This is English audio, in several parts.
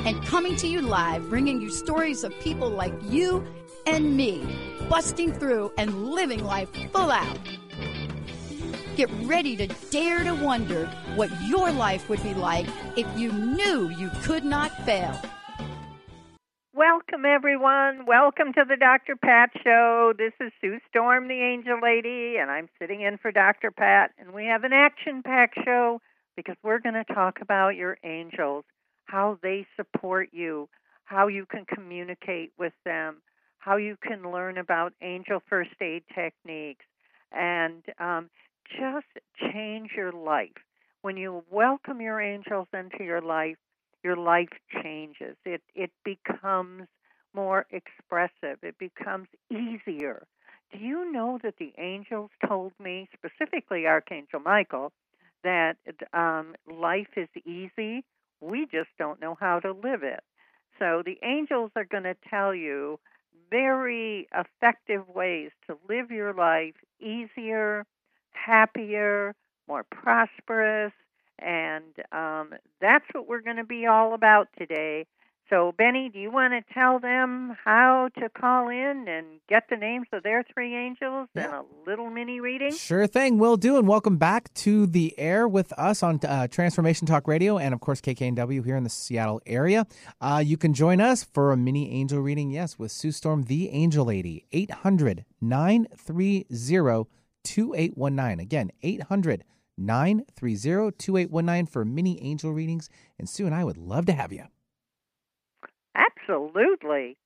and coming to you live, bringing you stories of people like you and me, busting through and living life full out. Get ready to dare to wonder what your life would be like if you knew you could not fail. Welcome, everyone. Welcome to the Dr. Pat Show. This is Sue Storm, the Angel Lady, and I'm sitting in for Dr. Pat. And we have an action packed show because we're going to talk about your angels how they support you, how you can communicate with them, how you can learn about angel first aid techniques, and um, just change your life. When you welcome your angels into your life, your life changes. It it becomes more expressive. It becomes easier. Do you know that the angels told me, specifically Archangel Michael, that um, life is easy we just don't know how to live it. So the angels are going to tell you very effective ways to live your life easier, happier, more prosperous, and um, that's what we're going to be all about today. So, Benny, do you want to tell them how to call in and get the names of their three angels yeah. and a little mini reading? Sure thing, we'll do. And welcome back to the air with us on uh, Transformation Talk Radio and, of course, KKNW here in the Seattle area. Uh, you can join us for a mini angel reading, yes, with Sue Storm, the Angel Lady, 800 930 2819. Again, 800 930 2819 for mini angel readings. And Sue and I would love to have you. Absolutely.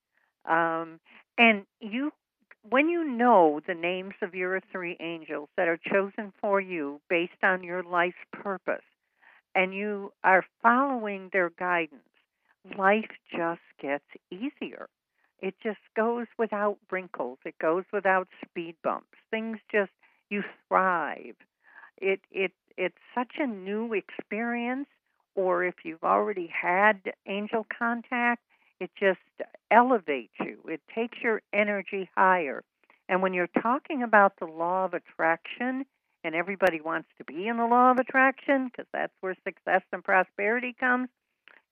Um, and you, when you know the names of your three angels that are chosen for you based on your life's purpose, and you are following their guidance, life just gets easier. It just goes without wrinkles. It goes without speed bumps. Things just you thrive. It it it's such a new experience. Or if you've already had angel contact, it just elevates you, it takes your energy higher. And when you're talking about the law of attraction, and everybody wants to be in the law of attraction because that's where success and prosperity comes,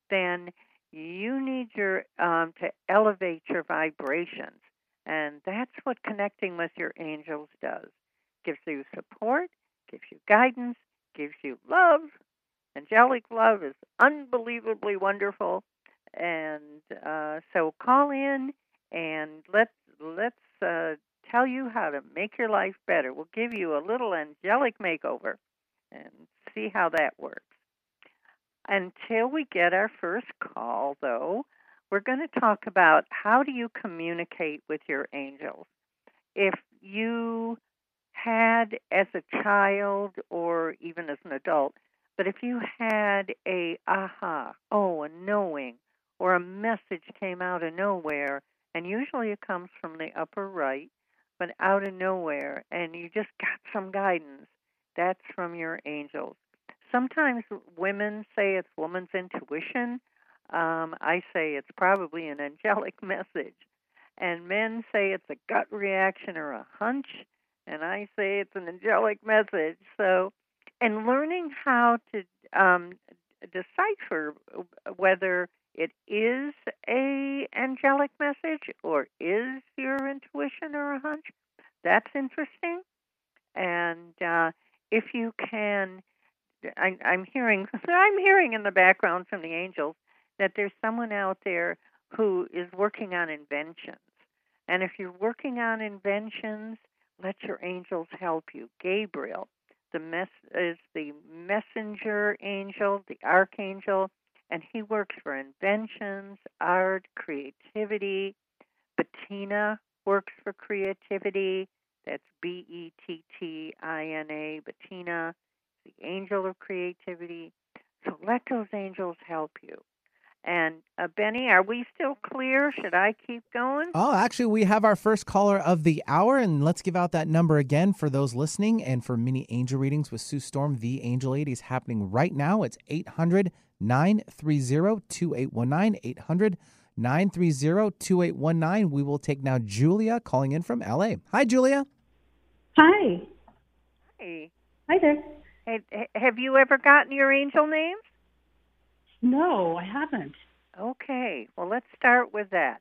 then you need your um, to elevate your vibrations, and that's what connecting with your angels does. Gives you support, gives you guidance, gives you love. Angelic love is unbelievably wonderful, and uh, so call in and let's let's uh, tell you how to make your life better. We'll give you a little angelic makeover and see how that works. Until we get our first call, though, we're going to talk about how do you communicate with your angels. If you had as a child or even as an adult, but if you had a aha, oh, a knowing, or a message came out of nowhere, and usually it comes from the upper right, but out of nowhere, and you just got some guidance. That's from your angels. Sometimes women say it's woman's intuition. Um, I say it's probably an angelic message. And men say it's a gut reaction or a hunch. And I say it's an angelic message. So, and learning how to um, decipher whether it is a angelic message or is your intuition or a hunch? That's interesting. And uh, if you can I, i'm hearing i'm hearing in the background from the angels that there's someone out there who is working on inventions. And if you're working on inventions let your angels help you. Gabriel the mess is the messenger angel the archangel and he works for inventions, art, creativity. Bettina works for creativity. That's B E T T I N A, Bettina, the angel of creativity. So let those angels help you. And uh, Benny, are we still clear? Should I keep going? Oh, actually, we have our first caller of the hour, and let's give out that number again for those listening and for mini angel readings with Sue Storm, the Angel Lady, is happening right now. It's 800 930 2819. 800 930 2819. We will take now Julia calling in from LA. Hi, Julia. Hi. Hey. Hi there. Hey, have you ever gotten your angel names? No, I haven't. Okay. Well, let's start with that.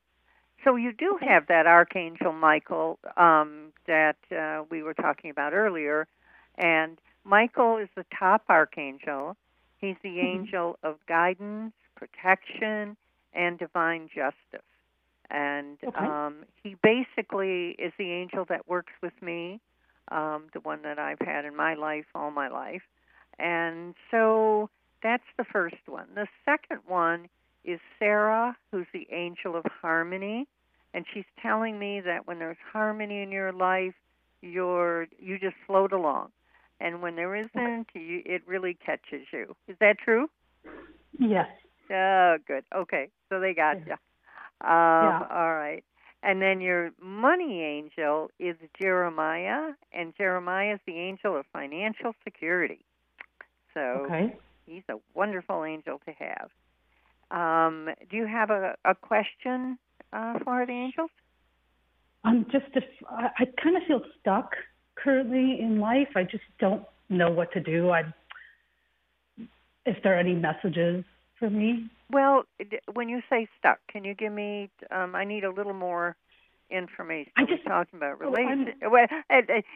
So you do have that archangel Michael um, that uh, we were talking about earlier, and Michael is the top archangel. He's the Mhm. angel of guidance, protection, and divine justice. And Okay. um, he basically is the angel that works with me, um, the one that I've had in my life all my life. And so that's the first one. The second one is Sarah, who's the angel of harmony, and she's telling me that when there's harmony in your life, you're you just float along, and when there isn't, you, it really catches you. Is that true? Yes. Oh, good. Okay, so they got you. Um, All right. And then your money angel is Jeremiah, and Jeremiah is the angel of financial security. So Okay. he's a wonderful angel to have. Um, do you have a, a question uh, for the angels? I'm just, if, I, I kind of feel stuck currently in life. I just don't know what to do. I, if there are any messages for me. Well, when you say stuck, can you give me? Um, I need a little more information. I Are we just- talking about oh, I'm- Well,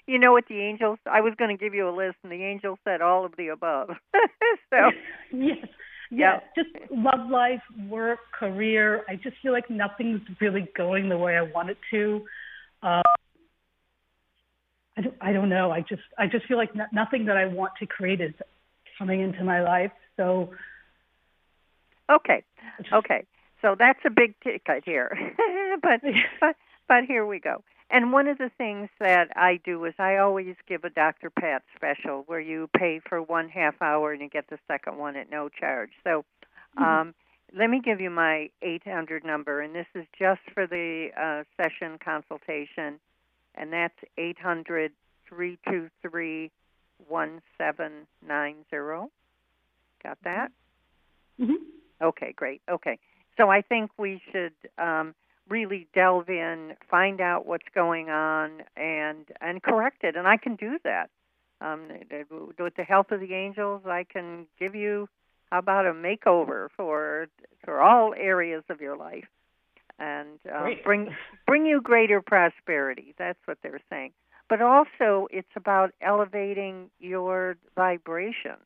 you know what the angels? I was going to give you a list, and the angel said all of the above. so yes. Yeah. Yes. Just love life, work, career. I just feel like nothing's really going the way I want it to. Um, I don't, I don't know. I just I just feel like no, nothing that I want to create is coming into my life. So okay, just- okay. So that's a big ticket here, but but but here we go. And one of the things that I do is I always give a Dr. Pat special where you pay for one half hour and you get the second one at no charge. So um, let me give you my 800 number, and this is just for the uh, session consultation, and that's 800 323 1790. Got that? Mhm. Okay, great. Okay. So I think we should um, really delve in, find out what's going on, and and correct it. And I can do that. Um, with the help of the angels, I can give you how about a makeover for for all areas of your life, and uh, bring bring you greater prosperity. That's what they're saying. But also, it's about elevating your vibrations.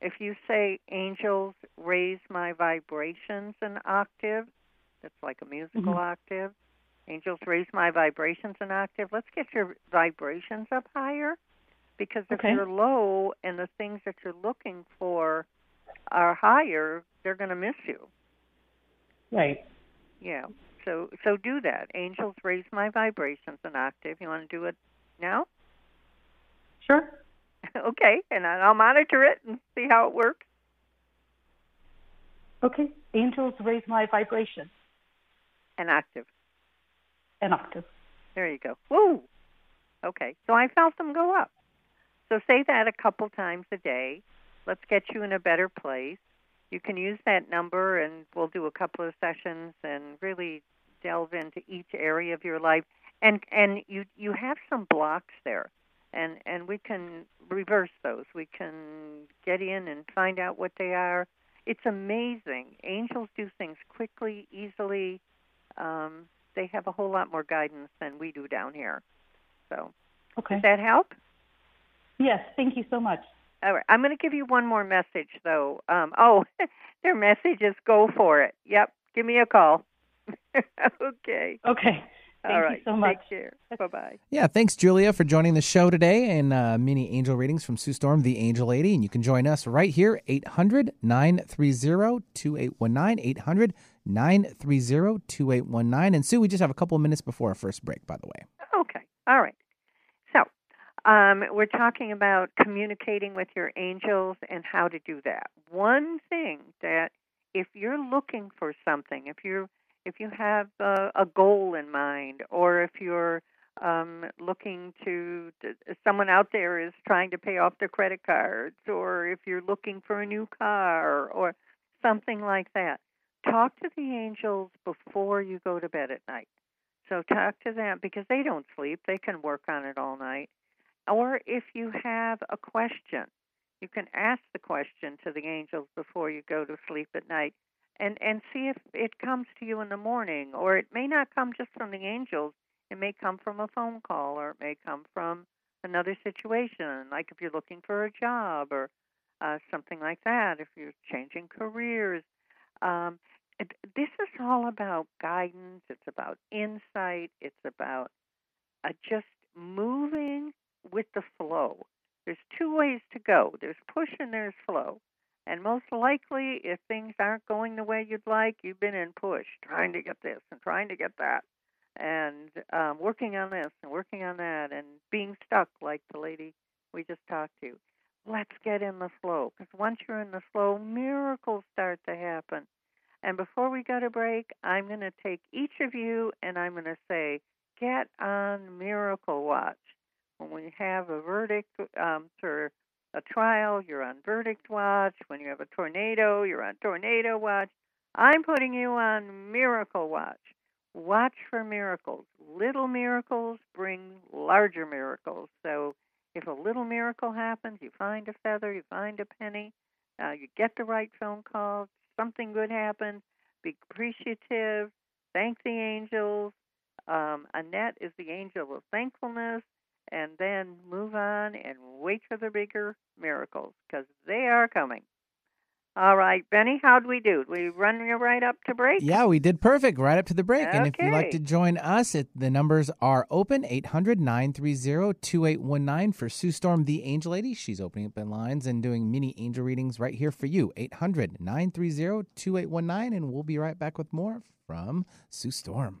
If you say, Angels, raise my vibrations an octave, that's like a musical Mhm. octave. Angels, raise my vibrations an octave. Let's get your vibrations up higher. Because if Okay. you're low and the things that you're looking for are higher, they're going to miss you. right. Yeah. So so do that. Angels, raise my vibrations an octave. You want to do it now? Sure. okay, and I'll monitor it and see how it works. Okay. Angels raise my vibration An octave. an octave. There you go. Woo. Okay. So I felt them go up. So say that a couple times a day. Let's get you in a better place. You can use that number, and we'll do a couple of sessions and really delve into each area of your life. And and you you have some blocks there, and and we can reverse those. We can get in and find out what they are. It's amazing. Angels do things quickly, easily. Um, they have a whole lot more guidance than we do down here. So Okay. does that help? Yes. Thank you so much. All right. I'm going to give you one more message, though. Um, oh, their message is go for it. Yep. Give me a call. okay. Okay. Thank All right. you so much. Take care. Bye bye. Yeah, thanks, Julia, for joining the show today and uh, mini angel readings from Sue Storm, the Angel Lady. And you can join us right here, 800 930 2819. 800 930 2819. And Sue, we just have a couple of minutes before our first break, by the way. Okay. All right. Um, we're talking about communicating with your angels and how to do that. One thing that if you're looking for something, if you if you have a, a goal in mind, or if you're um, looking to, to someone out there is trying to pay off their credit cards, or if you're looking for a new car, or something like that, talk to the angels before you go to bed at night. So talk to them because they don't sleep; they can work on it all night. Or if you have a question, you can ask the question to the angels before you go to sleep at night and and see if it comes to you in the morning. Or it may not come just from the angels. It may come from a phone call or it may come from another situation like if you're looking for a job or uh, something like that if you're changing careers. Um, this is all about guidance. It's about insight. It's about uh, just moving with the flow there's two ways to go there's push and there's flow. And most likely, if things aren't going the way you'd like, you've been in push, trying to get this and trying to get that, and um, working on this and working on that, and being stuck like the lady we just talked to. Let's get in the flow, because once you're in the flow, miracles start to happen. And before we go to break, I'm going to take each of you and I'm going to say, get on Miracle Watch when we have a verdict um, for a trial, you're on verdict watch. When you have a tornado, you're on tornado watch. I'm putting you on miracle watch. Watch for miracles. Little miracles bring larger miracles. So if a little miracle happens, you find a feather, you find a penny, uh, you get the right phone call, something good happens, be appreciative, thank the angels. Um, Annette is the angel of thankfulness and then move on and wait for the bigger miracles because they are coming. All right, Benny, how'd we do? We run you right up to break? Yeah, we did perfect, right up to the break. Okay. And if you'd like to join us, it, the numbers are open 800 930 2819 for Sue Storm, the Angel Lady. She's opening up in lines and doing mini angel readings right here for you. 800 930 2819. And we'll be right back with more from Sue Storm.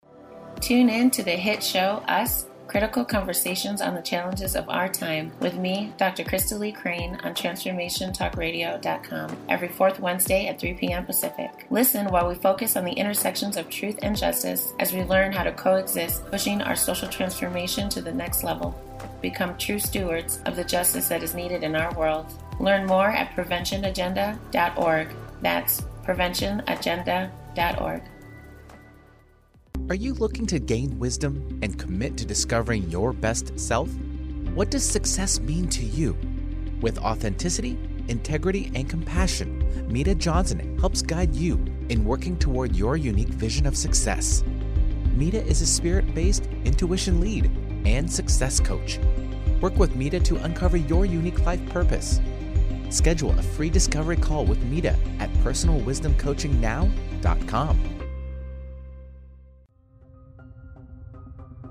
Tune in to the hit show Us Critical Conversations on the Challenges of Our Time with me, Dr. Krista Lee Crane, on TransformationTalkRadio.com every fourth Wednesday at 3 p.m. Pacific. Listen while we focus on the intersections of truth and justice as we learn how to coexist, pushing our social transformation to the next level. Become true stewards of the justice that is needed in our world. Learn more at preventionagenda.org. That's preventionagenda.org. Are you looking to gain wisdom and commit to discovering your best self? What does success mean to you? With authenticity, integrity, and compassion, Mita Johnson helps guide you in working toward your unique vision of success. Mita is a spirit based intuition lead and success coach. Work with Mita to uncover your unique life purpose. Schedule a free discovery call with Mita at personalwisdomcoachingnow.com.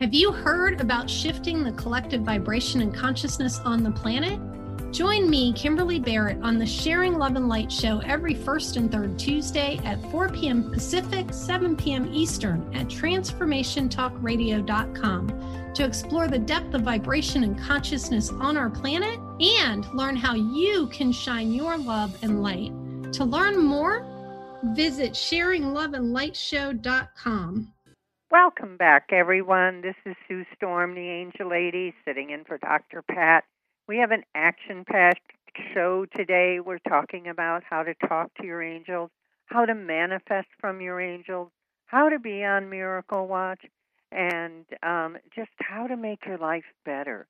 Have you heard about shifting the collective vibration and consciousness on the planet? Join me, Kimberly Barrett, on the Sharing Love and Light show every first and third Tuesday at 4 p.m. Pacific, 7 p.m. Eastern at TransformationTalkRadio.com to explore the depth of vibration and consciousness on our planet and learn how you can shine your love and light. To learn more, visit SharingLoveAndLightShow.com. Welcome back, everyone. This is Sue Storm, the Angel Lady, sitting in for Dr. Pat. We have an action packed show today. We're talking about how to talk to your angels, how to manifest from your angels, how to be on Miracle Watch, and um, just how to make your life better.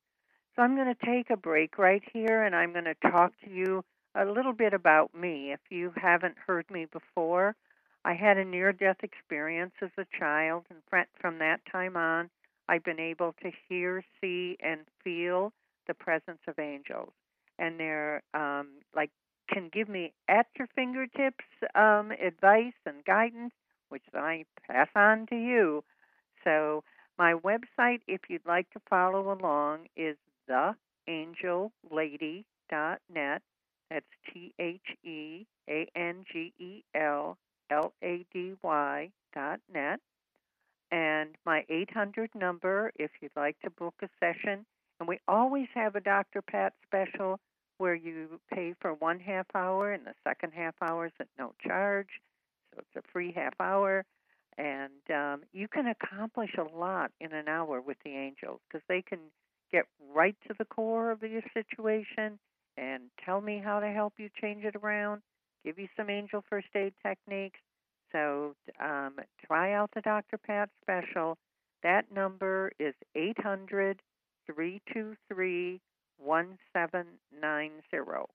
So I'm going to take a break right here and I'm going to talk to you a little bit about me. If you haven't heard me before, I had a near death experience as a child, and from that time on, I've been able to hear, see, and feel the presence of angels, and they're um, like can give me at your fingertips um, advice and guidance, which I pass on to you. So my website, if you'd like to follow along, is theangellady.net. That's T H E A N G E L L A D Y dot net. And my 800 number, if you'd like to book a session, and we always have a Dr. Pat special where you pay for one half hour and the second half hour is at no charge. So it's a free half hour. And um, you can accomplish a lot in an hour with the angels because they can get right to the core of your situation and tell me how to help you change it around, give you some angel first aid techniques. So um, try out the Dr. Pat special. That number is 800 323 1790.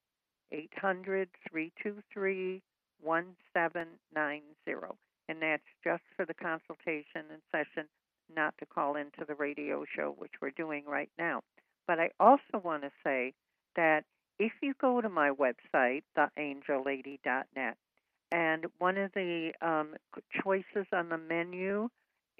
800 323 1790. And that's just for the consultation and session, not to call into the radio show, which we're doing right now. But I also want to say that if you go to my website, theangellady.net, and one of the um, choices on the menu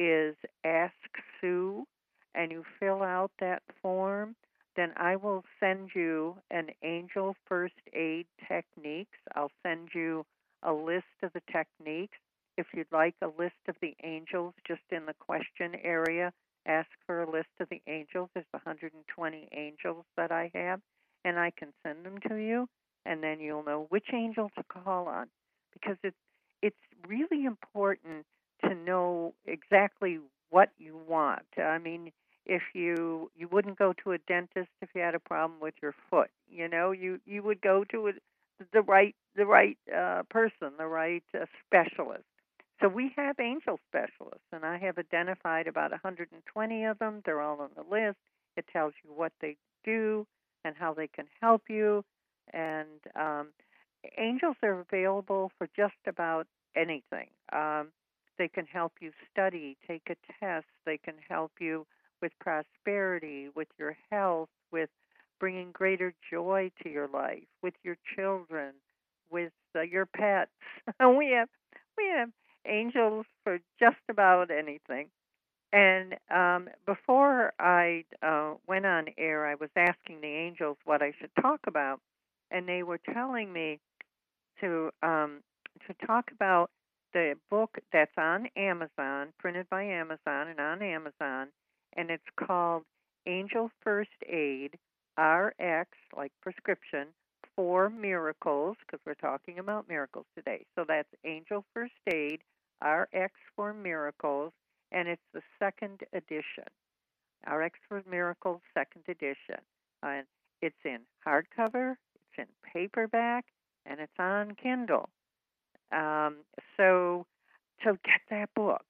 is Ask Sue, and you fill out that form, then I will send you an angel first aid techniques. I'll send you a list of the techniques. If you'd like a list of the angels just in the question area, ask for a list of the angels. There's 120 angels that I have, and I can send them to you, and then you'll know which angel to call on because it's it's really important to know exactly what you want. I mean, if you you wouldn't go to a dentist if you had a problem with your foot you know? You you would go to a, the right the right uh, person the right uh, specialist. So we have angel specialists and i have identified about 120 of them. They're all on the list. It tells you what they do and how they can help you and um, angels are available for just about anything um, they can help you study take a test they can help you with prosperity, with your health, with bringing greater joy to your life, with your children, with uh, your pets. we have we have angels for just about anything. And um, before I uh, went on air, I was asking the angels what I should talk about, and they were telling me to um, to talk about the book that's on Amazon, printed by Amazon and on Amazon, and it's called Angel First Aid RX, like prescription, for miracles, because we're talking about miracles today. So that's Angel First Aid RX for Miracles, and it's the second edition. Our for Miracles, second edition. And it's in hardcover, it's in paperback, and it's on Kindle. Um, so, so get that book.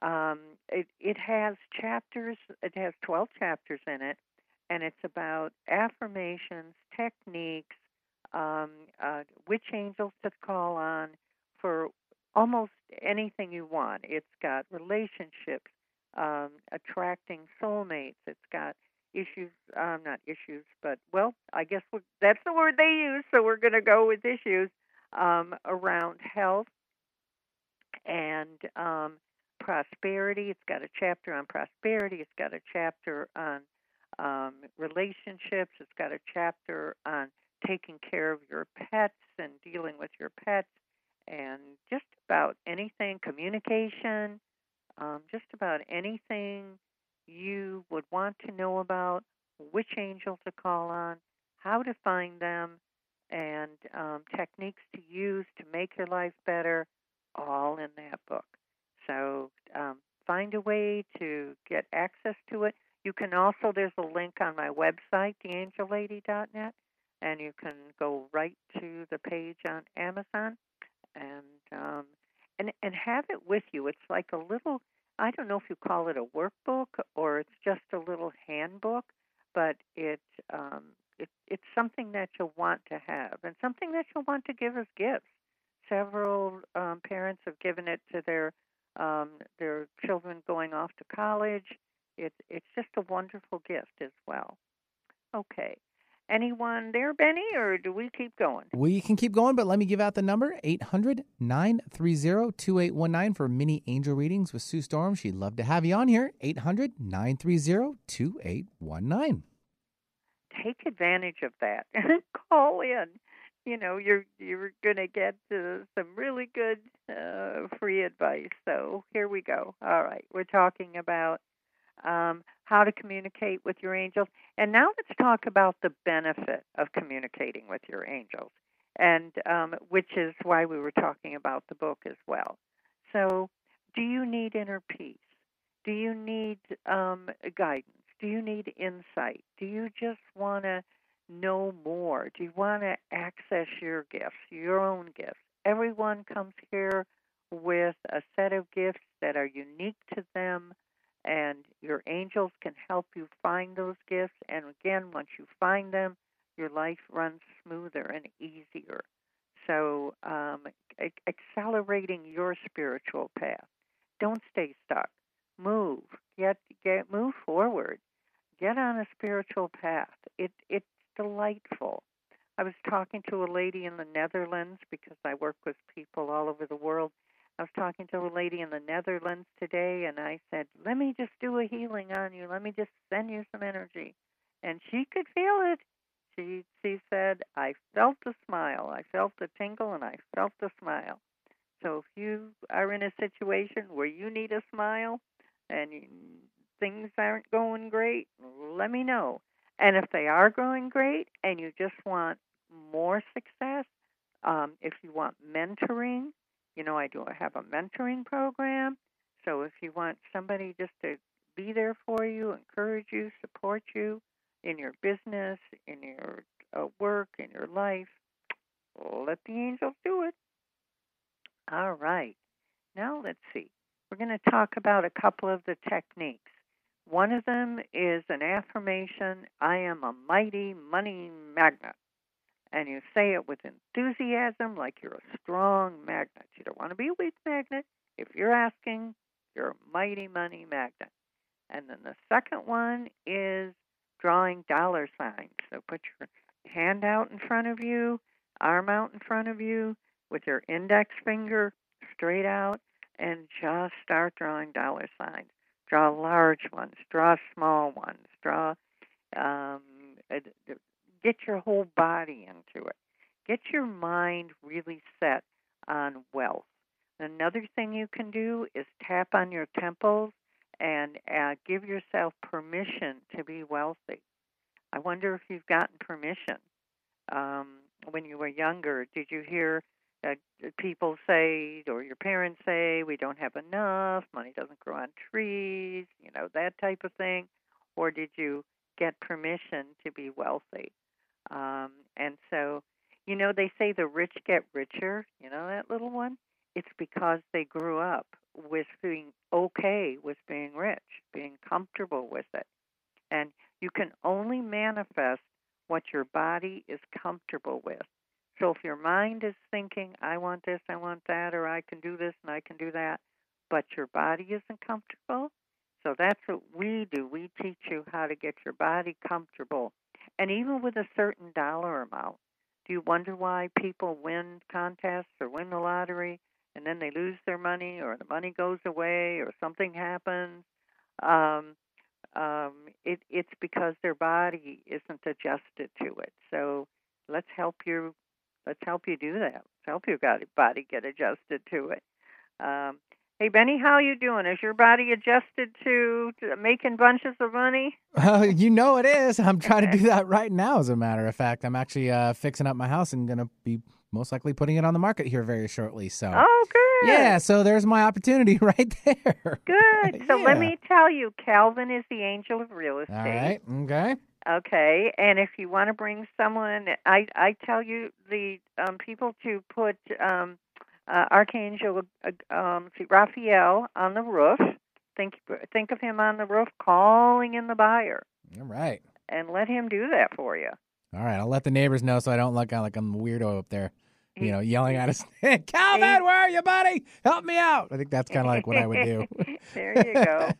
Um, it, it has chapters, it has 12 chapters in it, and it's about affirmations, techniques, um, uh, which angels to call on for almost anything you want. It's got relationships, um, attracting soulmates. It's got issues, um, not issues, but well, I guess that's the word they use, so we're going to go with issues um, around health and um, prosperity. It's got a chapter on prosperity. It's got a chapter on um, relationships. It's got a chapter on taking care of your pets and dealing with your pets and just about anything, communication, um, just about anything you would want to know about, which angel to call on, how to find them, and um, techniques to use to make your life better, all in that book. So um, find a way to get access to it. You can also, there's a link on my website, theangellady.net, and you can go right to the page on Amazon and um, and and have it with you. It's like a little I don't know if you call it a workbook or it's just a little handbook, but it um, it it's something that you'll want to have and something that you'll want to give as gifts. Several um, parents have given it to their um, their children going off to college. It's it's just a wonderful gift as well. Okay. Anyone there, Benny, or do we keep going? We can keep going, but let me give out the number 800 930 2819 for mini angel readings with Sue Storm. She'd love to have you on here. 800 930 2819. Take advantage of that. Call in. You know, you're you're going to get uh, some really good uh, free advice. So here we go. All right, we're talking about um, how to communicate with your angels. And now let's talk about the benefit of communicating with your angels, and um, which is why we were talking about the book as well. So, do you need inner peace? Do you need um, guidance? Do you need insight? Do you just want to know more? Do you want to access your gifts, your own gifts? Everyone comes here with a set of gifts that are unique to them and your angels can help you find those gifts. And again, once you find them, your life runs smoother and easier. So, um, accelerating your spiritual path. Don't stay stuck. Move. Get get move forward. Get on a spiritual path. It it's delightful. I was talking to a lady in the Netherlands because I work with people all over the world I was talking to a lady in the Netherlands today, and I said, "Let me just do a healing on you. Let me just send you some energy," and she could feel it. She she said, "I felt the smile. I felt the tingle, and I felt the smile." So if you are in a situation where you need a smile and things aren't going great, let me know. And if they are going great and you just want more success, um, if you want mentoring, you know, I do have a mentoring program. So if you want somebody just to be there for you, encourage you, support you in your business, in your uh, work, in your life, let the angels do it. All right. Now let's see. We're going to talk about a couple of the techniques. One of them is an affirmation I am a mighty money magnet and you say it with enthusiasm like you're a strong magnet. You don't want to be a weak magnet. If you're asking, you're a mighty money magnet. And then the second one is drawing dollar signs. So put your hand out in front of you, arm out in front of you, with your index finger straight out, and just start drawing dollar signs. Draw large ones, draw small ones, draw um, get your whole body into it. Get your mind really set on wealth. Another thing you can do is tap on your temples and uh, give yourself permission to be wealthy. I wonder if you've gotten permission. Um, when you were younger, did you hear uh, people say, or your parents say, we don't have enough, money doesn't grow on trees, you know, that type of thing? Or did you get permission to be wealthy? Um, and so, you know, they say the rich get richer, you know, that little one? It's because they grew up with being okay with being rich, being comfortable with it. And you can only manifest what your body is comfortable with. So if your mind is thinking, I want this, I want that, or I can do this and I can do that, but your body isn't comfortable, so that's what we do. We teach you how to get your body comfortable and even with a certain dollar amount. Do you wonder why people win contests or win the lottery and then they lose their money or the money goes away or something happens? Um, um, it, it's because their body isn't adjusted to it. So let's help you. Let's help you do that. Let's help your body get adjusted to it. Um, hey Benny, how you doing? Is your body adjusted to, to making bunches of money? Uh, you know it is. I'm trying to do that right now. As a matter of fact, I'm actually uh, fixing up my house and going to be most likely putting it on the market here very shortly. So, oh, good. Yeah, so there's my opportunity right there. Good. So yeah. let me tell you, Calvin is the angel of real estate. All right. Okay. Okay, and if you want to bring someone, I I tell you the um, people to put um, uh, Archangel uh, um, see, Raphael on the roof. Think think of him on the roof, calling in the buyer. All right. And let him do that for you. All right, I'll let the neighbors know so I don't look like I'm a weirdo up there. You know, yelling at us, Calvin, where are you, buddy? Help me out. I think that's kind of like what I would do. there you go.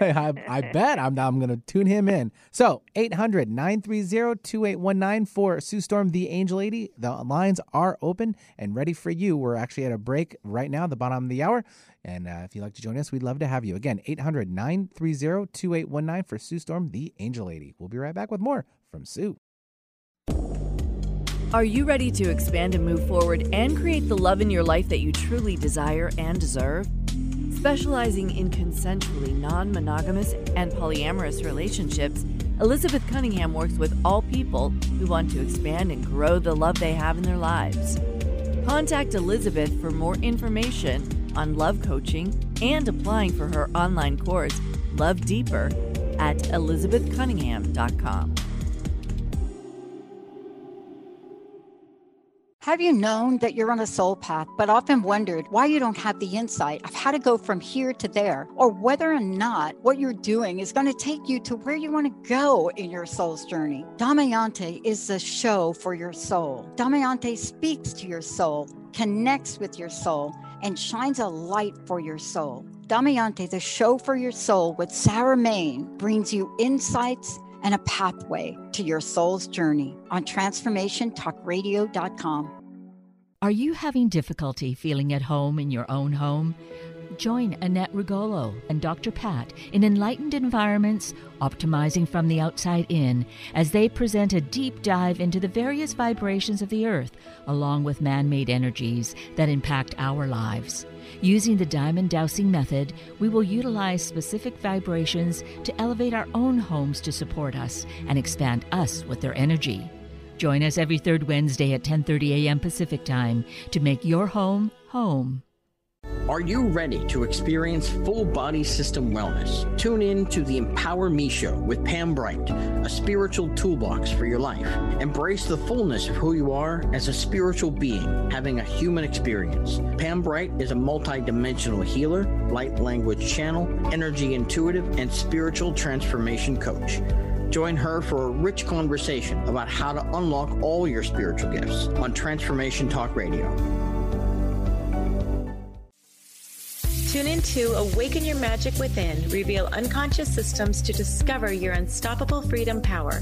I, I, bet I'm, I'm going to tune him in. So 800 930 2819 for Sue Storm, the Angel Lady. The lines are open and ready for you. We're actually at a break right now, the bottom of the hour. And uh, if you'd like to join us, we'd love to have you. Again, 800 930 2819 for Sue Storm, the Angel Lady. We'll be right back with more from Sue. Are you ready to expand and move forward and create the love in your life that you truly desire and deserve? Specializing in consensually non monogamous and polyamorous relationships, Elizabeth Cunningham works with all people who want to expand and grow the love they have in their lives. Contact Elizabeth for more information on love coaching and applying for her online course, Love Deeper, at elizabethcunningham.com. Have you known that you're on a soul path, but often wondered why you don't have the insight of how to go from here to there, or whether or not what you're doing is going to take you to where you want to go in your soul's journey? Damayanti is the show for your soul. Damayanti speaks to your soul, connects with your soul, and shines a light for your soul. Damayanti, the show for your soul with Sarah Main, brings you insights and a pathway to your soul's journey on transformationtalkradio.com. Are you having difficulty feeling at home in your own home? Join Annette Rigolo and Dr. Pat in Enlightened Environments, Optimizing from the Outside In, as they present a deep dive into the various vibrations of the earth, along with man made energies that impact our lives. Using the diamond dowsing method, we will utilize specific vibrations to elevate our own homes to support us and expand us with their energy. Join us every third Wednesday at 10:30 a.m. Pacific Time to make your home home. Are you ready to experience full body system wellness? Tune in to the Empower Me Show with Pam Bright, a spiritual toolbox for your life. Embrace the fullness of who you are as a spiritual being having a human experience. Pam Bright is a multidimensional healer, light language channel, energy intuitive, and spiritual transformation coach. Join her for a rich conversation about how to unlock all your spiritual gifts on Transformation Talk Radio. Tune in to Awaken Your Magic Within, reveal unconscious systems to discover your unstoppable freedom power.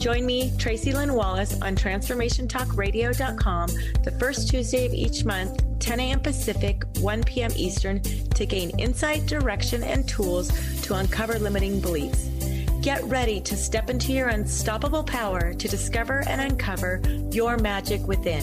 Join me, Tracy Lynn Wallace, on TransformationTalkRadio.com the first Tuesday of each month, 10 a.m. Pacific, 1 p.m. Eastern, to gain insight, direction, and tools to uncover limiting beliefs. Get ready to step into your unstoppable power to discover and uncover your magic within.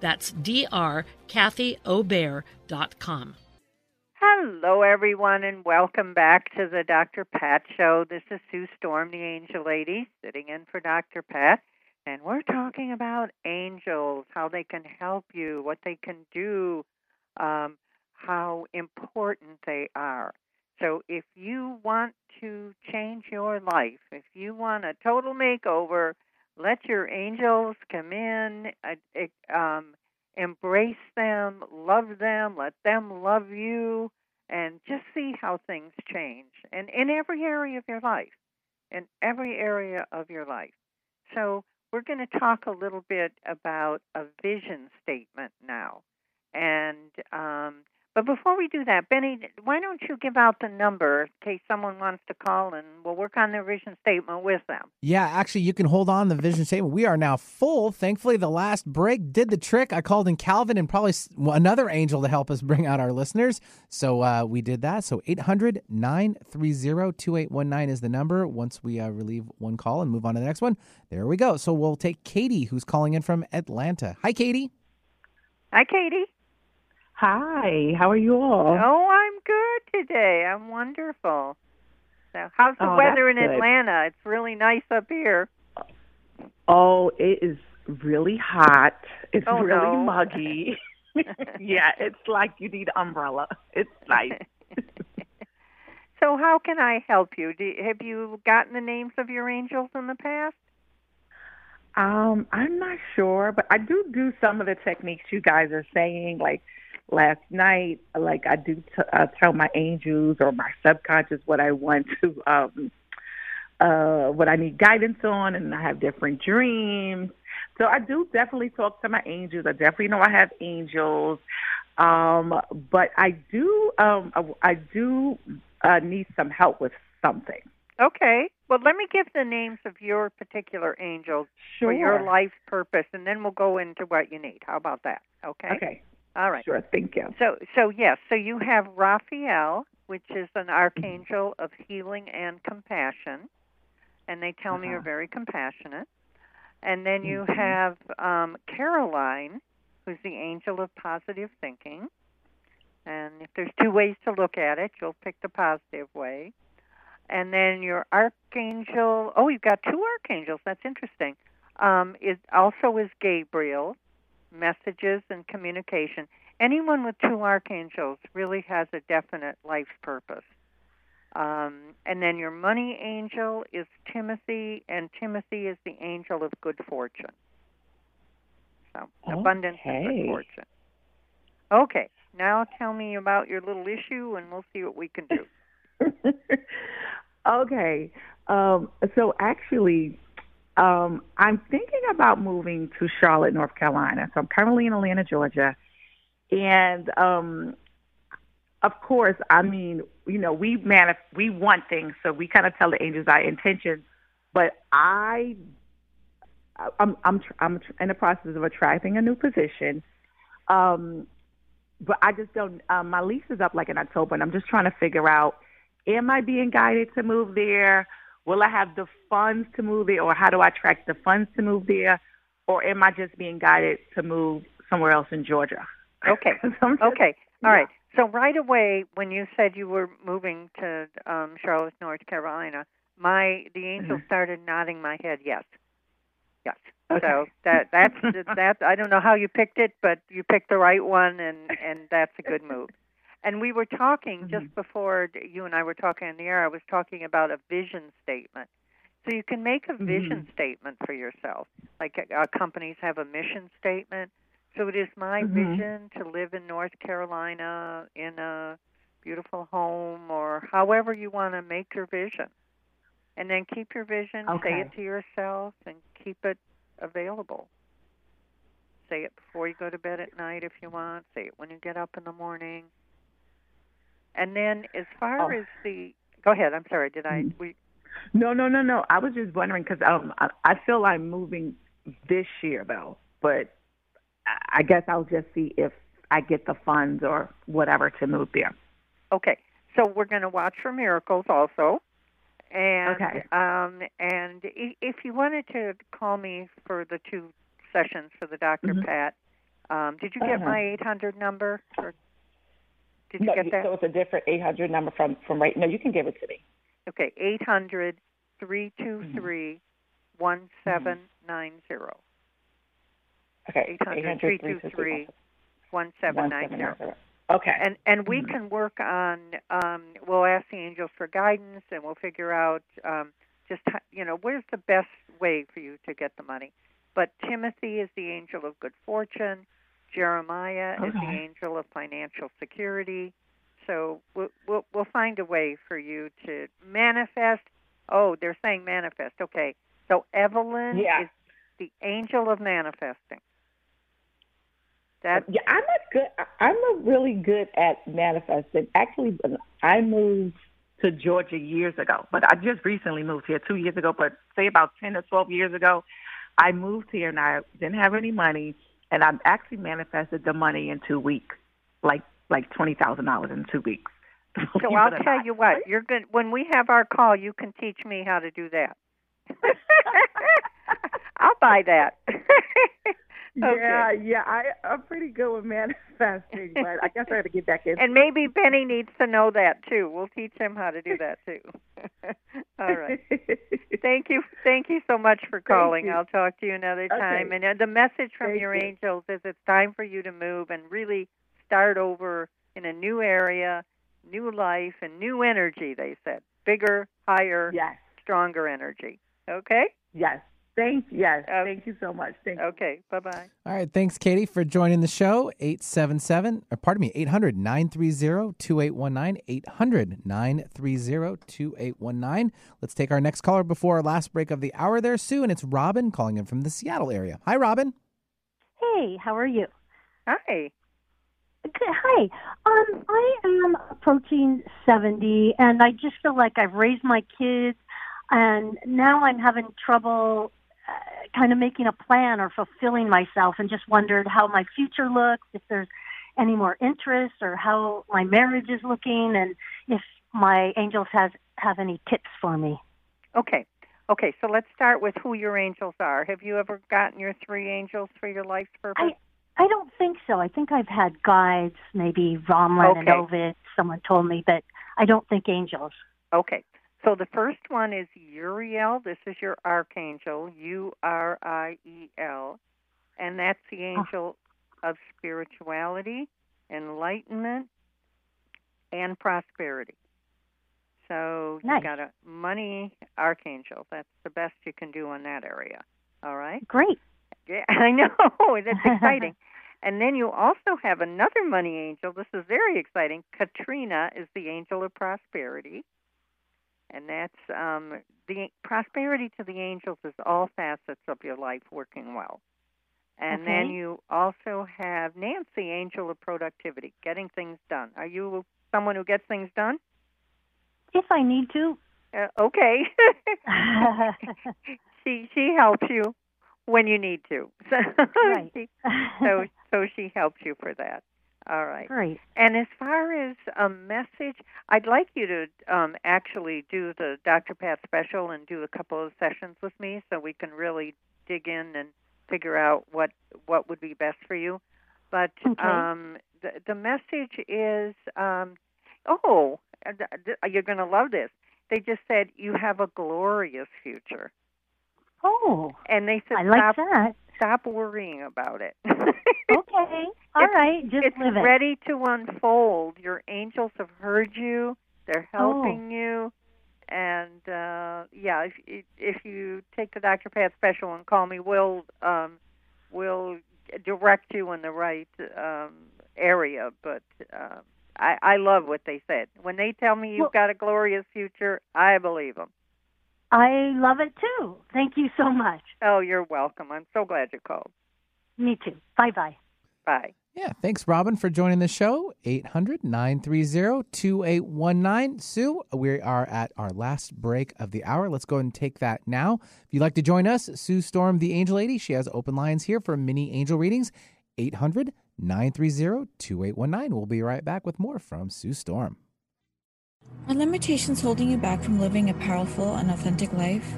That's drkathyobear.com. Hello, everyone, and welcome back to the Dr. Pat Show. This is Sue Storm, the Angel Lady, sitting in for Dr. Pat, and we're talking about angels, how they can help you, what they can do, um, how important they are. So, if you want to change your life, if you want a total makeover, let your angels come in, uh, um, embrace them, love them, let them love you, and just see how things change and in every area of your life in every area of your life. So we're going to talk a little bit about a vision statement now. And um, but before we do that, Benny, why don't you give out the number in case someone wants to call and we'll work on their vision statement with them? Yeah, actually, you can hold on the vision statement. We are now full. Thankfully, the last break did the trick. I called in Calvin and probably another angel to help us bring out our listeners. So uh, we did that. So 800 930 2819 is the number. Once we uh, relieve one call and move on to the next one, there we go. So we'll take Katie, who's calling in from Atlanta. Hi, Katie. Hi, Katie. Hi, how are you all? Oh, I'm good today. I'm wonderful. So, how's the oh, weather in good. Atlanta? It's really nice up here. Oh, it is really hot. It's oh, really no. muggy. yeah, it's like you need umbrella. It's nice. so, how can I help you? Do, have you gotten the names of your angels in the past? Um, I'm not sure, but I do do some of the techniques you guys are saying, like last night, like I do t- uh, tell my angels or my subconscious what I want to, um, uh, what I need guidance on, and I have different dreams. So I do definitely talk to my angels. I definitely know I have angels, um, but I do, um, I, I do uh, need some help with something. Okay. Well, let me give the names of your particular angels sure. for your life purpose, and then we'll go into what you need. How about that? Okay. Okay. All right. Sure. Thank you. So, so yes. So you have Raphael, which is an archangel of healing and compassion, and they tell uh-huh. me you're very compassionate. And then you mm-hmm. have um, Caroline, who's the angel of positive thinking. And if there's two ways to look at it, you'll pick the positive way. And then your archangel, oh, you've got two archangels. That's interesting. Um, it also is Gabriel, messages and communication. Anyone with two archangels really has a definite life purpose. Um, and then your money angel is Timothy, and Timothy is the angel of good fortune. So, okay. abundance and good fortune. Okay, now tell me about your little issue, and we'll see what we can do. okay. Um, so actually, um, I'm thinking about moving to Charlotte, North Carolina. So I'm currently in Atlanta, Georgia. And um, of course, I mean, you know, we manif- we want things, so we kind of tell the angels our intentions. But I, I'm I'm I'm in the process of attracting a new position. Um, but I just don't. Um, my lease is up like in October, and I'm just trying to figure out: Am I being guided to move there? Will I have the funds to move there, or how do I track the funds to move there, or am I just being guided to move somewhere else in Georgia? Okay. just, okay. All right. So right away, when you said you were moving to um, Charlotte, North Carolina, my the angel mm-hmm. started nodding my head. Yes. Yes. Okay. So that that's that. I don't know how you picked it, but you picked the right one, and and that's a good move. And we were talking mm-hmm. just before you and I were talking in the air. I was talking about a vision statement. So you can make a vision mm-hmm. statement for yourself. Like uh, companies have a mission statement. So it is my mm-hmm. vision to live in North Carolina in a beautiful home, or however you want to make your vision. And then keep your vision. Okay. Say it to yourself, and keep it available. Say it before you go to bed at night if you want. Say it when you get up in the morning. And then, as far Oh. as the, go ahead. I'm sorry. Did I? We, No, no, no, no. I was just wondering because um, I, I feel I'm moving this year though, but I- guess I'll just see if I get the funds or whatever to move there. Okay, so we're going to watch for miracles also, and Okay. um, and if you wanted to call me for the two sessions for the doctor Mhm. Pat, um, did you get Uh-huh. my eight hundred number? Or did you no, get that? So it's a different 800 number from from right. No, you can give it to me. Okay, eight hundred three two three one seven nine zero. Okay, Eight hundred three two three one seven nine zero. Okay. And and we can work on. Um, we'll ask the angels for guidance, and we'll figure out um, just how, you know where's the best way for you to get the money. But Timothy is the angel of good fortune. Jeremiah is the angel of financial security. so we'll, we'll we'll find a way for you to manifest. Oh, they're saying manifest. Okay, so Evelyn Yeah. is the angel of manifesting. That yeah, I'm a good. I'm a really good at manifesting. Actually, I moved to Georgia years ago, but I just recently moved here two years ago. But say about ten or twelve years ago, I moved here and I didn't have any money, and I actually manifested the money in two weeks, like like twenty thousand dollars in two weeks. So I'll tell not. you what, you're good. When we have our call, you can teach me how to do that. I'll buy that. Yeah, yeah, I, I'm pretty good with manifesting, but I guess I got to get back in. And maybe Benny needs to know that too. We'll teach him how to do that too. All right. Thank you. Thank you so much for calling. I'll talk to you another Okay. time. And uh, the message from Thank your you. angels is it's time for you to move and really start over in a new area, new life, and new energy. They said bigger, higher, yes, stronger energy. Okay. yes. Thank yes. Thank you so much. Thank you. Okay. Bye bye. All right, thanks, Katie, for joining the show. 877, or pardon me, 800 930 2819. 800 930 2819. Let's take our next caller before our last break of the hour there, Sue, and it's Robin calling in from the Seattle area. Hi, Robin. Hey, how are you? Hi. Hi. Um, I am approaching 70, and I just feel like I've raised my kids, and now I'm having trouble uh, kind of making a plan or fulfilling myself, and just wondered how my future looks, if there's any more interest, or how my marriage is looking, and if my angels has have any tips for me. Okay. Okay, so let's start with who your angels are. Have you ever gotten your three angels for your life's purpose? I I don't think so. I think I've had guides, maybe Romlin and Ovid. Someone told me, but I don't think angels. Okay. So the first one is Uriel. This is your archangel, U R I E L. And that's the oh. angel of spirituality, enlightenment, and prosperity. So Nice. you got a money archangel. That's the best you can do in that area. All right? Great. Yeah, I know. That's exciting. and then you also have another money angel. This is very exciting. Katrina is the angel of prosperity. And that's um the prosperity to the angels is all facets of your life working well. And then you also have Nancy, angel of productivity, getting things done. Are you someone who gets things done? If I need to. Uh, okay. she she helps you when you need to. So Right. she, so so she helps you for that. All right. Great. And as far as a message, I'd like you to um, actually do the Dr. Pat special and do a couple of sessions with me, so we can really dig in and figure out what what would be best for you. But Okay. um, the the message is, um, oh, you're going to love this. They just said you have a glorious future, Oh, and they said I like stop that. Stop worrying about it. Okay. All It's- right. Just it's live it. ready to unfold. Your angels have heard you. They're Oh. helping you. And uh yeah, if if you take the Dr. Pat special and call me, we'll um we'll direct you in the right um area, but um I I love what they said. When they tell me you've Well- got a glorious future, I believe them. I love it too. Thank you so much. Oh, you're welcome. I'm so glad you called. Me too. Bye bye. Bye. Yeah, thanks, Robin, for joining the show. 800 930 2819. Sue, we are at our last break of the hour. Let's go ahead and take that now. If you'd like to join us, Sue Storm, the Angel Lady, she has open lines here for mini angel readings. 800 930 2819. We'll be right back with more from Sue Storm. Are limitations holding you back from living a powerful and authentic life?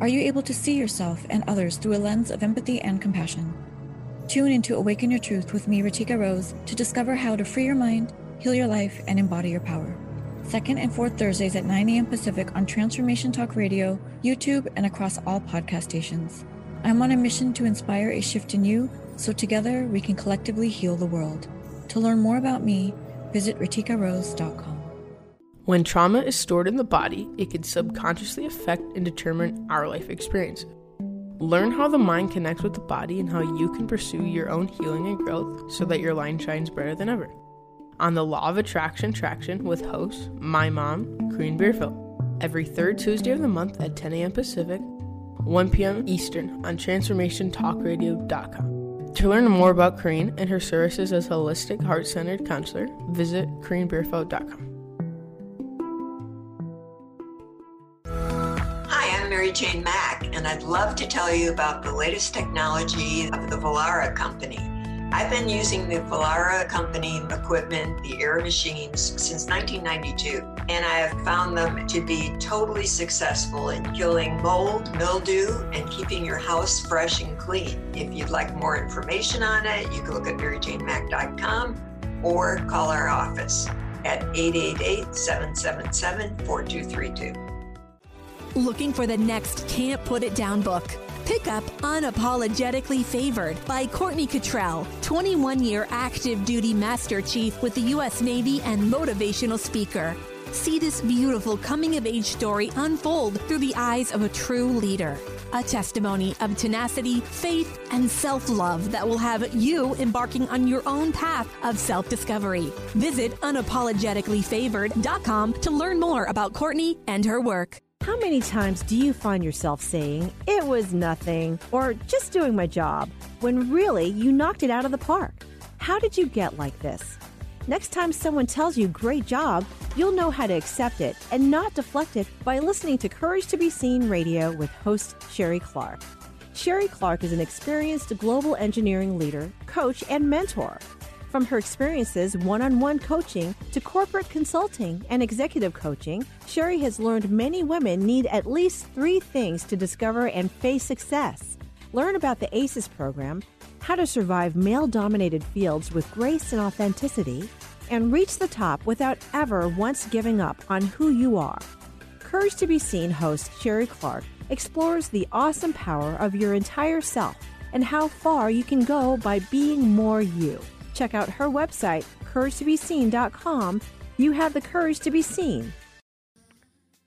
Are you able to see yourself and others through a lens of empathy and compassion? Tune into Awaken Your Truth with me, Ratika Rose, to discover how to free your mind, heal your life, and embody your power. Second and fourth Thursdays at 9 a.m. Pacific on Transformation Talk Radio, YouTube, and across all podcast stations. I'm on a mission to inspire a shift in you so together we can collectively heal the world. To learn more about me, visit ratikarose.com. When trauma is stored in the body, it can subconsciously affect and determine our life experience. Learn how the mind connects with the body and how you can pursue your own healing and growth so that your line shines brighter than ever. on the Law of Attraction Traction with host, my mom, Corrine Beerfield, every third Tuesday of the month at 10 a.m. Pacific, 1 p.m. Eastern on TransformationTalkRadio.com. To learn more about Corrine and her services as holistic, heart centered counselor, visit CorrineBeerfield.com. Mary Jane Mack, and I'd love to tell you about the latest technology of the Vollara Company. I've been using the Vollara Company equipment, the air machines, since 1992, and I have found them to be totally successful in killing mold, mildew, and keeping your house fresh and clean. If you'd like more information on it, you can look at maryjanemack.com or call our office at 888 777 4232. Looking for the next Can't Put It Down book? Pick up Unapologetically Favored by Courtney Cottrell, 21 year active duty Master Chief with the U.S. Navy and motivational speaker. See this beautiful coming of age story unfold through the eyes of a true leader. A testimony of tenacity, faith, and self love that will have you embarking on your own path of self discovery. Visit unapologeticallyfavored.com to learn more about Courtney and her work. How many times do you find yourself saying, it was nothing, or just doing my job, when really you knocked it out of the park? How did you get like this? Next time someone tells you great job, you'll know how to accept it and not deflect it by listening to Courage to Be Seen radio with host Sherry Clark. Sherry Clark is an experienced global engineering leader, coach, and mentor. From her experiences one on one coaching to corporate consulting and executive coaching, Sherry has learned many women need at least three things to discover and face success. Learn about the ACES program, how to survive male dominated fields with grace and authenticity, and reach the top without ever once giving up on who you are. Courage to Be Seen host Sherry Clark explores the awesome power of your entire self and how far you can go by being more you. Check out her website, couragetobeseen.com. You have the courage to be seen.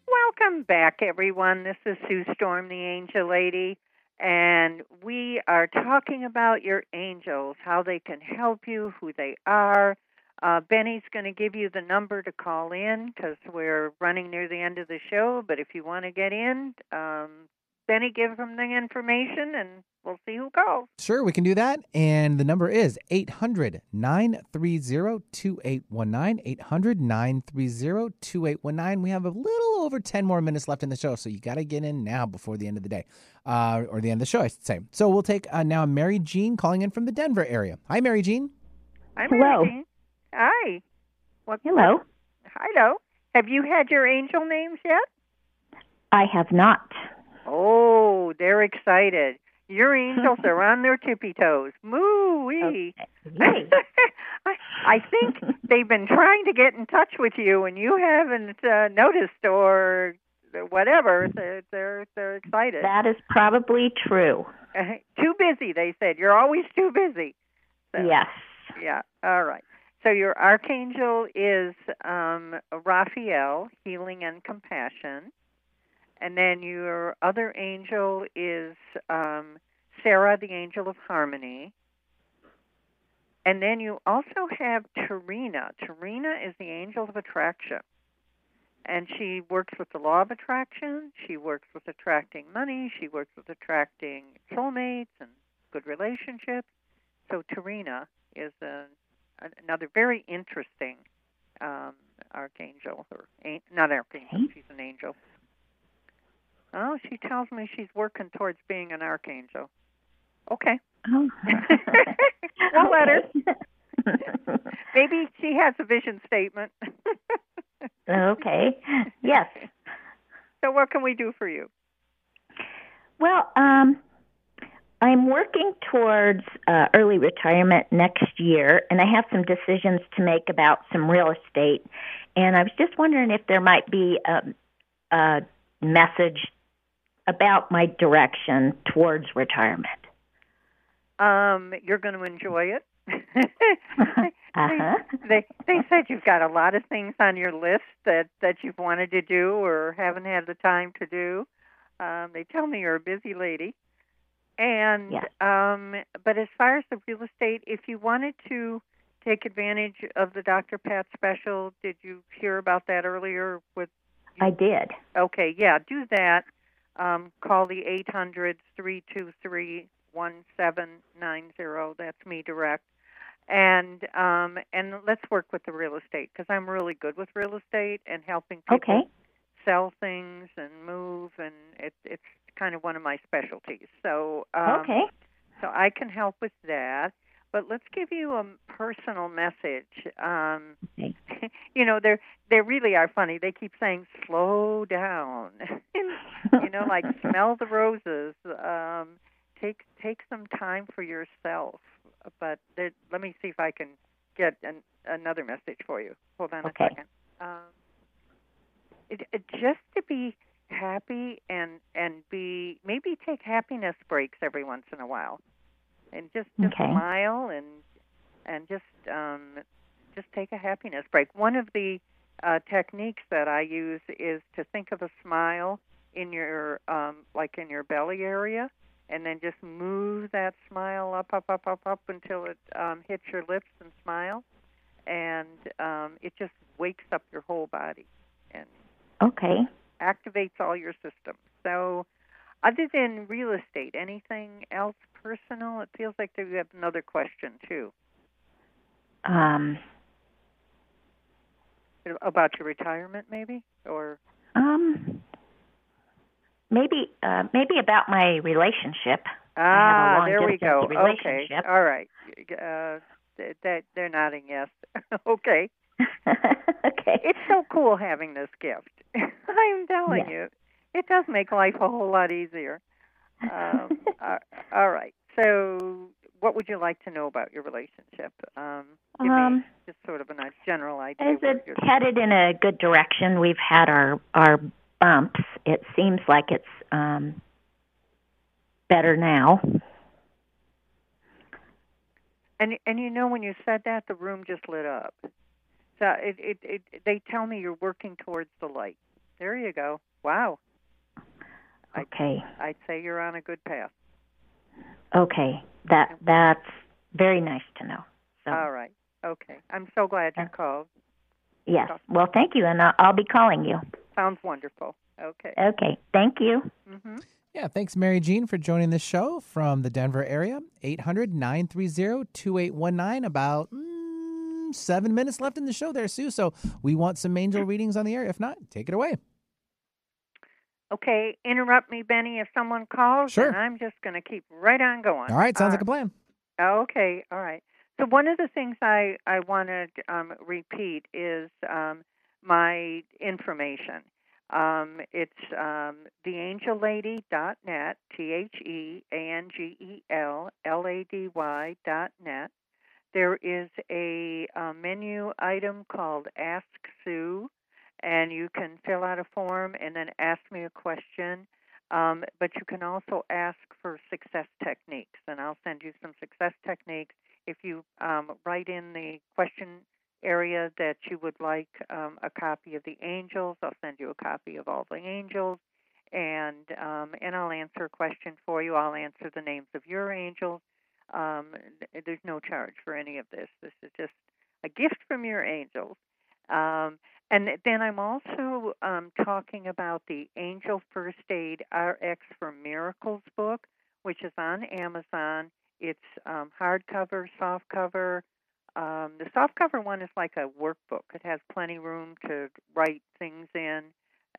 Welcome back, everyone. This is Sue Storm, the Angel Lady, and we are talking about your angels, how they can help you, who they are. Uh, Benny's going to give you the number to call in because we're running near the end of the show. But if you want to get in, um, Benny, give them the information and we'll see who calls. Sure, we can do that. And the number is 800 930 2819. 800 930 2819. We have a little over 10 more minutes left in the show, so you got to get in now before the end of the day, uh, or the end of the show, I should say. So we'll take uh, now Mary Jean calling in from the Denver area. Hi, Mary Jean. Hi, Mary Hello. Jean. Hi. What, Hello. Hi, Hello. Have you had your angel names yet? I have not. Oh, they're excited. Your angels are on their tippy toes. Moo wee. I, I think they've been trying to get in touch with you, and you haven't uh, noticed or whatever. They're they're, they're excited. That is probably true. too busy, they said. You're always too busy. So, Yes. Yeah. All right. So your archangel is um, Raphael, healing and compassion, and then your other angel is um, Sarah, the angel of harmony. And then you also have Tarina. Tarina is the angel of attraction. And she works with the law of attraction. She works with attracting money. She works with attracting soulmates and good relationships. So Tarina is a, another very interesting um, archangel, or an- not archangel. She's an angel. Oh, she tells me she's working towards being an archangel. Okay. Oh. we'll let her. Maybe she has a vision statement. okay. Yes. So, what can we do for you? Well, um, I'm working towards uh, early retirement next year, and I have some decisions to make about some real estate. And I was just wondering if there might be a, a message about my direction towards retirement. Um, you're going to enjoy it. Uh-huh. they they said you've got a lot of things on your list that that you've wanted to do or haven't had the time to do. Um, they tell me you're a busy lady, and um, but as far as the real estate, if you wanted to take advantage of the Dr. Pat special? Did you hear about that earlier? With I did. Okay, yeah, do that. Um, call the eight hundred three two three one seven nine zero. That's me direct. And um, and let's work with the real estate because I'm really good with real estate and helping people Okay. sell things and move, and it, it's kind of one of my specialties. So um, Okay. so I can help with that. But let's give you a personal message. Um, you know, they're they really are funny. They keep saying slow down. you know, like smell the roses. Um, take take some time for yourself. But there, let me see if I can get an, another message for you. Hold on Okay. a second. Um, it, it, just to be happy and and be maybe take happiness breaks every once in a while, and just just Okay. smile and and just um, just take a happiness break. One of the uh, techniques that I use is to think of a smile in your um, like in your belly area, and then just move that smile up, up, up, up, up until it um, hits your lips and smile, and um, it just wakes up your whole body and Okay. activates all your systems. So, other than real estate, anything else personal? It feels like you have another question too Um. about your retirement, maybe, or Um. Maybe. Uh. Maybe about my relationship. I have a ah, there we go. Okay, all right. Uh, that they're nodding yes. okay. okay. It's so cool having this gift. I'm telling Yeah. you, it does make life a whole lot easier. Um, all right. So, what would you like to know about your relationship? Um, give Um, me just sort of a nice general idea. Is it headed in a good direction? We've had our our bumps. It seems like it's um better now. And and you know when you said that, the room just lit up. So it it, it they tell me you're working towards the light. There you go. Wow. Okay. I'd say you're on a good path. Okay. That that's very nice to know. So All right. Okay. I'm so glad you called. yes. Well, thank you, and I'll, I'll be calling you. Sounds wonderful. Okay. Okay. Thank you. Mm-hmm. Yeah, thanks, Mary Jean, for joining the show from the Denver area. 800 930 2819. About mm, seven minutes left in the show there, Sue. So we want some angel readings on the air. If not, take it away. Okay, interrupt me, Benny, if someone calls, Sure. and I'm just going to keep right on going. All right, sounds like Uh, a plan. Okay, all right. So one of the things I I want to um, repeat is um, my information. Um, it's um, theangellady.net, T H E A N G E L L A D Y dot net. There is a, uh menu item called Ask Sue, and you can fill out a form and then ask me a question. Um, but you can also ask for success techniques, and I'll send you some success techniques. If you um, write in the question area that you would like um, a copy of the angels, I'll send you a copy of all the angels, and um, and I'll answer a question for you. I'll answer the names of your angels. Um, there's no charge for any of this. This is just a gift from your angels. Um, and then I'm also um, talking about the Angel First Aid RX for Miracles book, which is on Amazon. It's um, hardcover, softcover. Um, the softcover one is like a workbook. It has plenty room to write things in,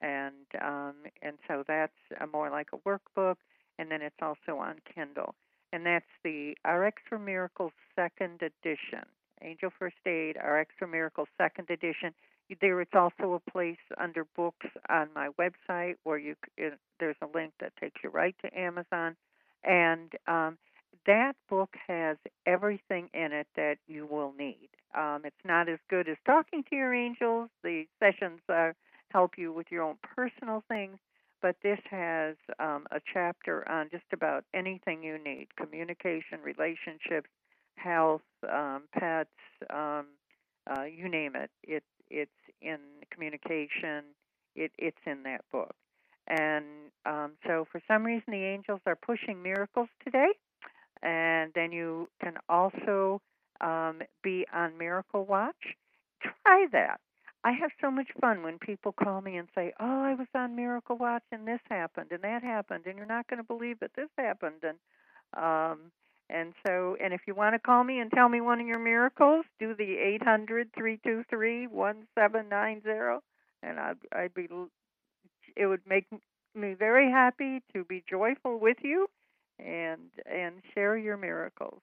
and um, and so that's more like a workbook. And then it's also on Kindle, and that's the RX for Miracles Second Edition. Angel First Aid RX for Miracles Second Edition there it's also a place under books on my website where you it, there's a link that takes you right to Amazon and um, that book has everything in it that you will need. Um, it's not as good as talking to your angels. The sessions uh, help you with your own personal things, but this has um, a chapter on just about anything you need: communication, relationships, health, um, pets, um, uh, you name it. It it's in communication. It it's in that book, and um, so for some reason the angels are pushing miracles today, and then you can also um, be on Miracle Watch, try that. I have so much fun when people call me and say, "Oh, I was on Miracle Watch and this happened and that happened and you're not going to believe it. this happened." And um and so and if you want to call me and tell me one of your miracles, do the eight hundred three two three one seven nine zero, and I'd I'd be it would make me very happy to be joyful with you and and share your miracles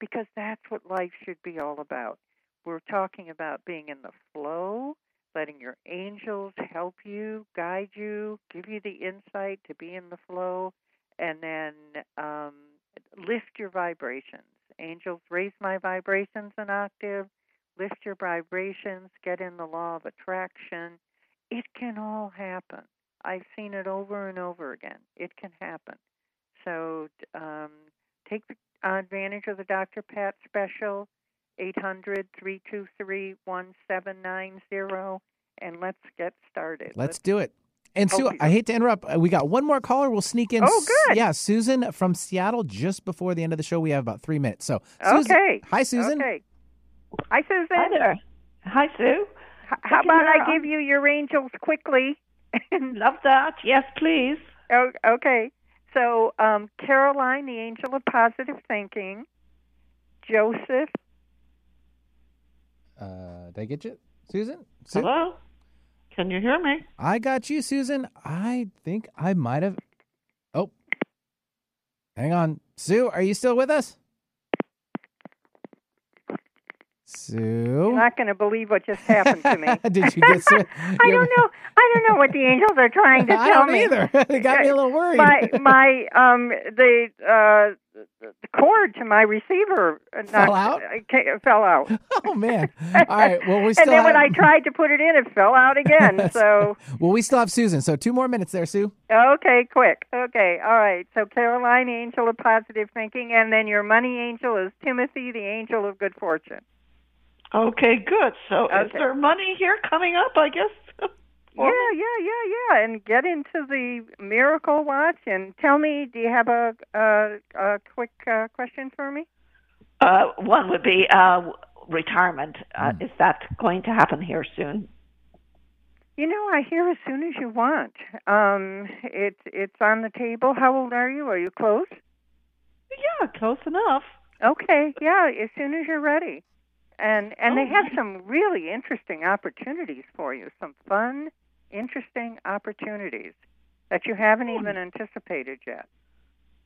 because that's what life should be all about. We're talking about being in the flow, letting your angels help you, guide you, give you the insight to be in the flow, and then um, lift your vibrations. Angels, raise my vibrations an octave, lift your vibrations, get in the law of attraction. It can all happen. I've seen it over and over again. It can happen. So um, take the advantage of the Dr. Pat special. 800 323 1790, and let's get started. Let's, let's do it. And Sue, I hate to interrupt. Uh, we got one more caller. We'll sneak in. Oh, good. Yeah, Susan from Seattle. Just before the end of the show, we have about three minutes. So, Susan, okay. Hi, Susan. Okay. Hi, Susan. Hi there. Hi, Sue. H- how about I give you your angels quickly? Love that. Yes, please. Oh, okay. So, um, Caroline, the angel of positive thinking. Joseph, uh, did I get you, Susan? Su- Hello. Can you hear me? I got you, Susan. I think I might have. Oh, hang on, Sue. Are you still with us? Sue, you're not going to believe what just happened to me. Did you get? Sue? I don't know. I don't know what the angels are trying to I tell don't me. either. they got me a little worried. My my um the uh the cord to my receiver uh, uh, Fell out? ca- fell out. oh man! All right. Well, we still and then have... when I tried to put it in, it fell out again. so well, we still have Susan. So two more minutes there, Sue. okay, quick. Okay, all right. So Caroline, angel of positive thinking, and then your money angel is Timothy, the angel of good fortune. Okay, good. So is there money here coming up? I guess. Yeah, yeah, yeah, yeah, and get into the Miracle Watch and tell me. Do you have a a, a quick uh, question for me? Uh, one would be uh, retirement. Uh, Is that going to happen here soon? You know, I hear as soon as you want. Um, it's it's on the table. How old are you? Are you close? Yeah, close enough. Okay, yeah, as soon as you're ready. And and they have some really interesting opportunities for you. Some fun, interesting opportunities that you haven't even anticipated yet.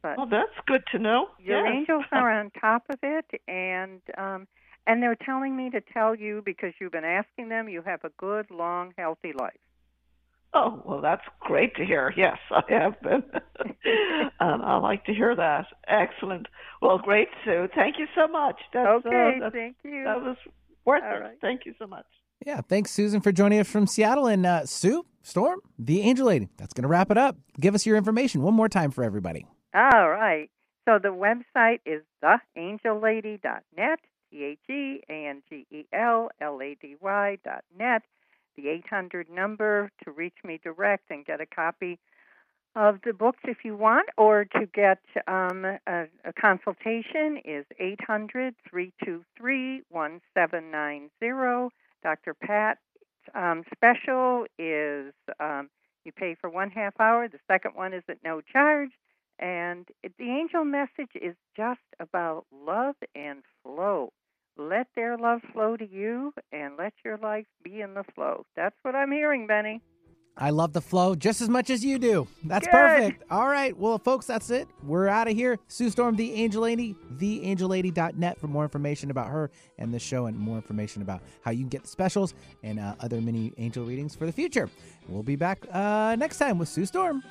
But Well, that's good to know. your yes. angels are on top of it and um and they're telling me to tell you because you've been asking them you have a good long healthy life Oh, well, that's great to hear. Yes, I have been. and I like to hear that. Excellent. Well, great, Sue. Thank you so much. That's, uh, okay that's- thank you That was worth All it. right. Thank you so much. Yeah, thanks, Susan, for joining us from Seattle. And uh, Sue, Storm, the Angel Lady. That's going to wrap it up. Give us your information one more time for everybody. all right so the website is theangellady.net t-h-e-a-n-g-e-l-l-a-d-y dot net the 800 number to reach me direct and get a copy of the books if you want, or to get um, a, a consultation is 800 323 1790. Dr. Pat um, special is um, you pay for one half hour, the second one is at no charge. And it, the angel message is just about love and flow. Let their love flow to you and let your life be in the flow. That's what I'm hearing, Benny. I love the flow just as much as you do. That's Good. perfect. All right. Well, folks, that's it. We're out of here. Sue Storm, the Angel Lady, theangellady.net for more information about her and the show and more information about how you can get the specials and uh, other mini angel readings for the future. We'll be back uh, next time with Sue Storm.